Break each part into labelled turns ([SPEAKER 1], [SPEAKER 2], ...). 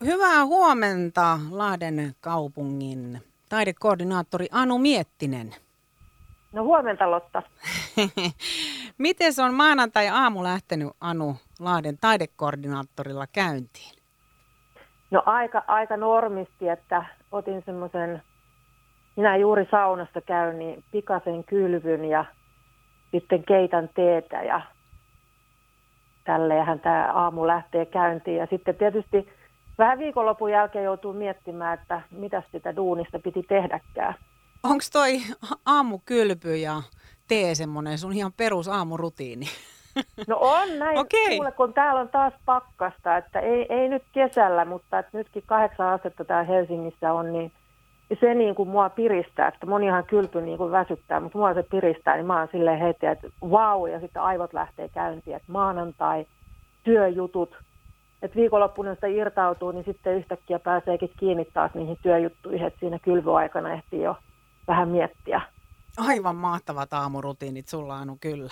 [SPEAKER 1] Hyvää huomenta Lahden kaupungin taidekoordinaattori Anu Miettinen.
[SPEAKER 2] No huomenta Lotta.
[SPEAKER 1] Miten se on maanantai-aamu lähtenyt Anu Lahden taidekoordinaattorilla käyntiin?
[SPEAKER 2] No aika, aika normisti, että otin semmoisen, minä juuri saunasta käyn, niin pikaisen kylvyn ja sitten keitän teetä ja tälleenhän tämä aamu lähtee käyntiin. Ja sitten tietysti vähän viikonlopun jälkeen joutuu miettimään, että mitä sitä duunista piti tehdäkään.
[SPEAKER 1] Onko toi aamukylpy ja tee semmoinen sun ihan perus aamurutiini?
[SPEAKER 2] No on näin, okay. kuule, kun täällä on taas pakkasta, että ei, ei nyt kesällä, mutta että nytkin kahdeksan astetta täällä Helsingissä on, niin se niin kuin mua piristää, että monihan kylpy niin kuin väsyttää, mutta mua se piristää, niin mä oon silleen heti, että vau, ja sitten aivot lähtee käyntiin, että maanantai, työjutut, että viikonloppuna sitä irtautuu, niin sitten yhtäkkiä pääseekin kiinni taas niihin työjuttuihin, että siinä kylvyaikana ehtii jo vähän miettiä.
[SPEAKER 1] Aivan mahtavat aamurutiinit sulla Anu kyllä.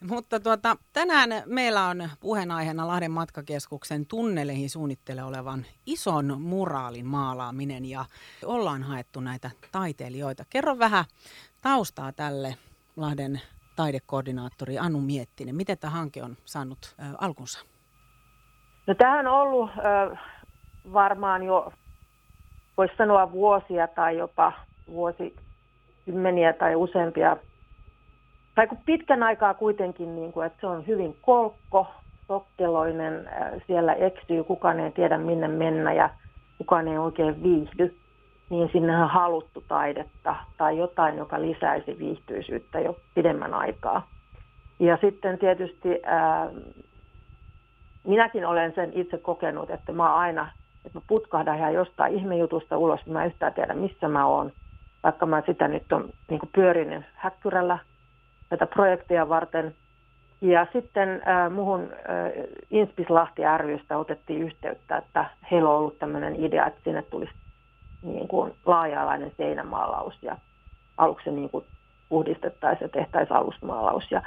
[SPEAKER 1] Mutta tuota, tänään meillä on puheenaiheena Lahden matkakeskuksen tunneleihin suunnittele olevan ison muraalin maalaaminen ja ollaan haettu näitä taiteilijoita. Kerro vähän taustaa tälle Lahden taidekoordinaattori Anu Miettinen. Miten tämä hanke on saanut alkunsa?
[SPEAKER 2] No tämähän on ollut ö, varmaan jo, voisi sanoa vuosia tai jopa vuosikymmeniä tai useampia tai kun pitkän aikaa kuitenkin, niin kuin, että se on hyvin kolkko, sokkeloinen, siellä eksyy, kukaan ei tiedä minne mennä ja kukaan ei oikein viihdy, niin sinne on haluttu taidetta tai jotain, joka lisäisi viihtyisyyttä jo pidemmän aikaa. Ja sitten tietysti ää, minäkin olen sen itse kokenut, että mä aina, että mä putkahdan ihan jostain ihmejutusta ulos, mä yhtään tiedä missä mä oon, vaikka mä sitä nyt on niin pyörinyt häkkyrällä tätä projektia varten. Ja sitten äh, muhun äh, Inspis Lahti rystä otettiin yhteyttä, että heillä on ollut tämmöinen idea, että sinne tulisi niin kuin laaja-alainen seinämaalaus ja aluksi niin kuin puhdistettaisiin ja tehtäisiin alusmaalaus. Ja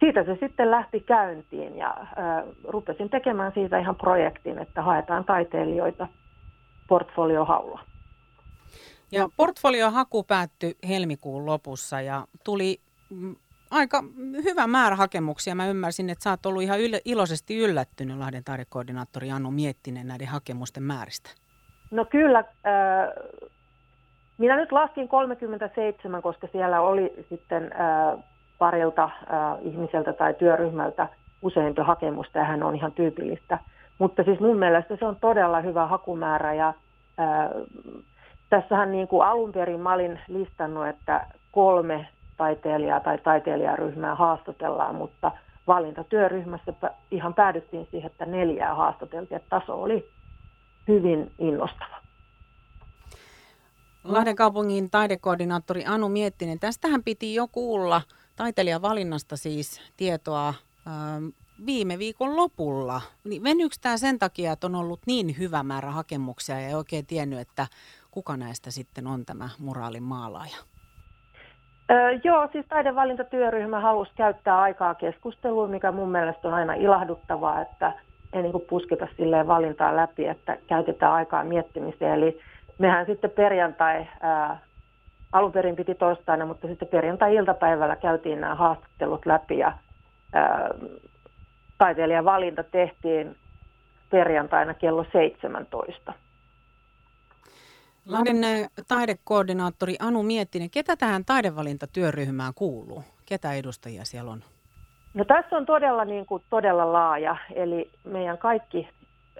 [SPEAKER 2] siitä se sitten lähti käyntiin ja äh, rupesin tekemään siitä ihan projektin, että haetaan taiteilijoita portfoliohaulla.
[SPEAKER 1] Ja portfoliohaku päättyi helmikuun lopussa ja tuli mm, aika hyvä määrä hakemuksia. Mä ymmärsin, että sä oot ollut ihan yl- iloisesti yllättynyt Lahden taidekoordinaattori Anu Miettinen näiden hakemusten määristä.
[SPEAKER 2] No kyllä. Äh, minä nyt laskin 37, koska siellä oli sitten äh, parilta äh, ihmiseltä tai työryhmältä useampi hakemus. Tähän on ihan tyypillistä. Mutta siis mun mielestä se on todella hyvä hakumäärä ja äh, tässähän niin kuin alun perin mä olin listannut, että kolme taiteilijaa tai taiteilijaryhmää haastatellaan, mutta valintatyöryhmässä ihan päädyttiin siihen, että neljää haastateltiin, että taso oli hyvin innostava.
[SPEAKER 1] Lahden kaupungin taidekoordinaattori Anu Miettinen, tästähän piti jo kuulla taiteilijavalinnasta siis tietoa ähm, viime viikon lopulla. Niin venyykö tämä sen takia, että on ollut niin hyvä määrä hakemuksia ja ei oikein tiennyt, että kuka näistä sitten on tämä muraalin maalaaja?
[SPEAKER 2] Öö, joo, siis taidevalintatyöryhmä halusi käyttää aikaa keskusteluun, mikä mun mielestä on aina ilahduttavaa, että ei niin pusketa silleen valintaa läpi, että käytetään aikaa miettimiseen. Eli mehän sitten perjantai, ää, alun perin piti torstaina, mutta sitten perjantai-iltapäivällä käytiin nämä haastattelut läpi ja ää, taiteilijan valinta tehtiin perjantaina kello 17.
[SPEAKER 1] Lahden taidekoordinaattori Anu Miettinen, ketä tähän taidevalintatyöryhmään kuuluu? Ketä edustajia siellä on?
[SPEAKER 2] No tässä on todella, niin kuin, todella laaja, eli meidän kaikki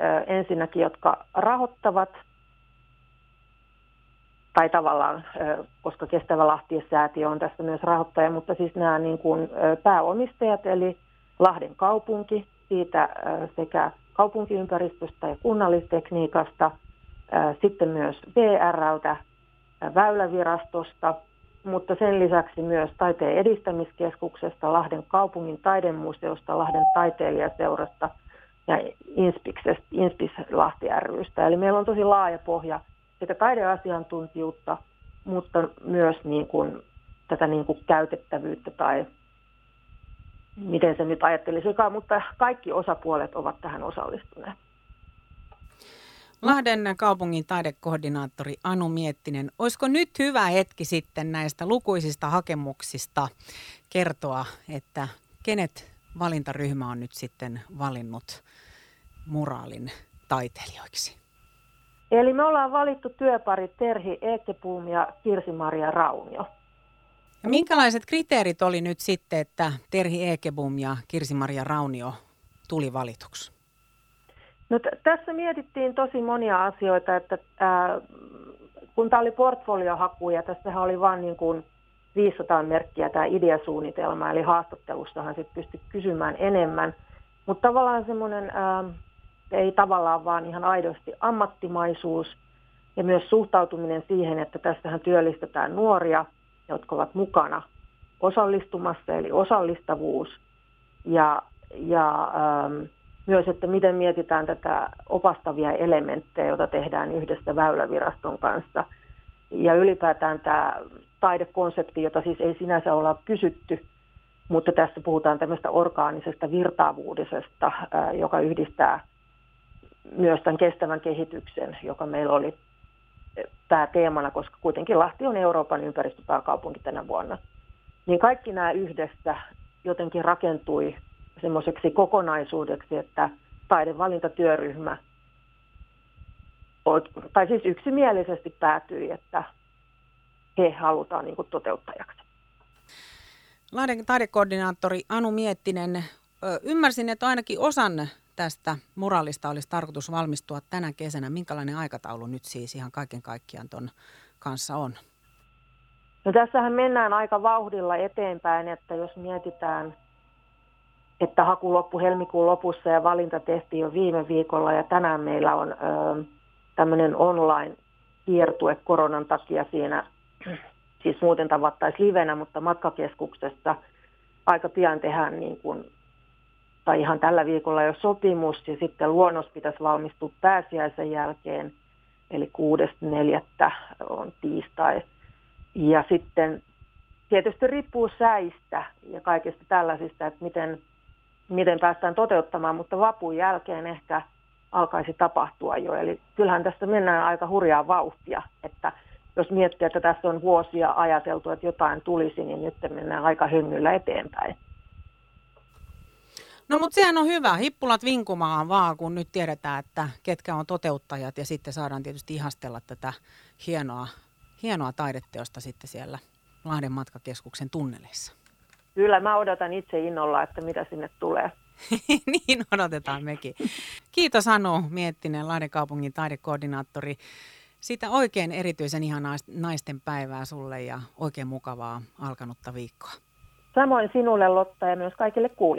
[SPEAKER 2] ö, ensinnäkin, jotka rahoittavat, tai tavallaan, koska Kestävä Lahti-säätiö on tässä myös rahoittaja, mutta siis nämä niin kuin, pääomistajat, eli Lahden kaupunki, siitä sekä kaupunkiympäristöstä ja kunnallistekniikasta – sitten myös VRltä, Väylävirastosta, mutta sen lisäksi myös Taiteen edistämiskeskuksesta, Lahden kaupungin taidemuseosta, Lahden taiteilijaseurasta ja Inspis Lahti rystä. Eli meillä on tosi laaja pohja sekä taideasiantuntijuutta, mutta myös niin kuin, tätä niin kuin käytettävyyttä tai miten se nyt ajattelisikaan, mutta kaikki osapuolet ovat tähän osallistuneet.
[SPEAKER 1] Lahden kaupungin taidekoordinaattori Anu Miettinen, olisiko nyt hyvä hetki sitten näistä lukuisista hakemuksista kertoa, että kenet valintaryhmä on nyt sitten valinnut muraalin taiteilijoiksi?
[SPEAKER 2] Eli me ollaan valittu työpari Terhi Ekepum ja Kirsi-Maria Raunio.
[SPEAKER 1] Ja minkälaiset kriteerit oli nyt sitten, että Terhi Ekebum ja Kirsi-Maria Raunio tuli valituksi?
[SPEAKER 2] No t- tässä mietittiin tosi monia asioita, että ää, kun tämä oli portfoliohaku ja tässähän oli vain niin kuin 500 merkkiä tämä ideasuunnitelma, eli haastattelustahan sitten pystyi kysymään enemmän. Mutta tavallaan semmoinen, ei tavallaan vaan ihan aidosti ammattimaisuus ja myös suhtautuminen siihen, että tässähän työllistetään nuoria, jotka ovat mukana osallistumassa, eli osallistavuus ja, ja ähm, myös, että miten mietitään tätä opastavia elementtejä, joita tehdään yhdessä Väyläviraston kanssa. Ja ylipäätään tämä taidekonsepti, jota siis ei sinänsä olla kysytty, mutta tässä puhutaan tämmöistä orgaanisesta virtaavuudesta, joka yhdistää myös tämän kestävän kehityksen, joka meillä oli pääteemana, koska kuitenkin Lahti on Euroopan ympäristöpääkaupunki tänä vuonna. Niin kaikki nämä yhdessä jotenkin rakentui semmoiseksi kokonaisuudeksi, että taidevalintatyöryhmä, tai siis yksimielisesti päätyi, että he halutaan niin kuin toteuttajaksi.
[SPEAKER 1] Lahden taidekoordinaattori Anu Miettinen, ymmärsin, että ainakin osan tästä muraalista olisi tarkoitus valmistua tänä kesänä. Minkälainen aikataulu nyt siis ihan kaiken kaikkiaan ton kanssa on?
[SPEAKER 2] No tässähän mennään aika vauhdilla eteenpäin, että jos mietitään, että haku loppu helmikuun lopussa ja valinta tehtiin jo viime viikolla ja tänään meillä on ö, tämmöinen online kiertue koronan takia siinä, siis muuten tavattaisiin livenä, mutta matkakeskuksessa aika pian tehdään niin kuin tai ihan tällä viikolla jo sopimus ja sitten luonnos pitäisi valmistua pääsiäisen jälkeen, eli 6.4. on tiistai. Ja sitten tietysti riippuu säistä ja kaikista tällaisista, että miten, miten päästään toteuttamaan, mutta vapun jälkeen ehkä alkaisi tapahtua jo. Eli kyllähän tässä mennään aika hurjaa vauhtia, että jos miettii, että tässä on vuosia ajateltu, että jotain tulisi, niin nyt mennään aika hyngyllä eteenpäin.
[SPEAKER 1] No mutta sehän on hyvä. Hippulat vinkumaan vaan, kun nyt tiedetään, että ketkä on toteuttajat ja sitten saadaan tietysti ihastella tätä hienoa, hienoa taideteosta sitten siellä Lahden matkakeskuksen tunneleissa.
[SPEAKER 2] Kyllä, mä odotan itse innolla, että mitä sinne tulee.
[SPEAKER 1] niin odotetaan mekin. Kiitos Anu Miettinen, Lahden kaupungin taidekoordinaattori. Sitä oikein erityisen ihanaa naisten päivää sulle ja oikein mukavaa alkanutta viikkoa.
[SPEAKER 2] Samoin sinulle Lotta ja myös kaikille kuulijoille.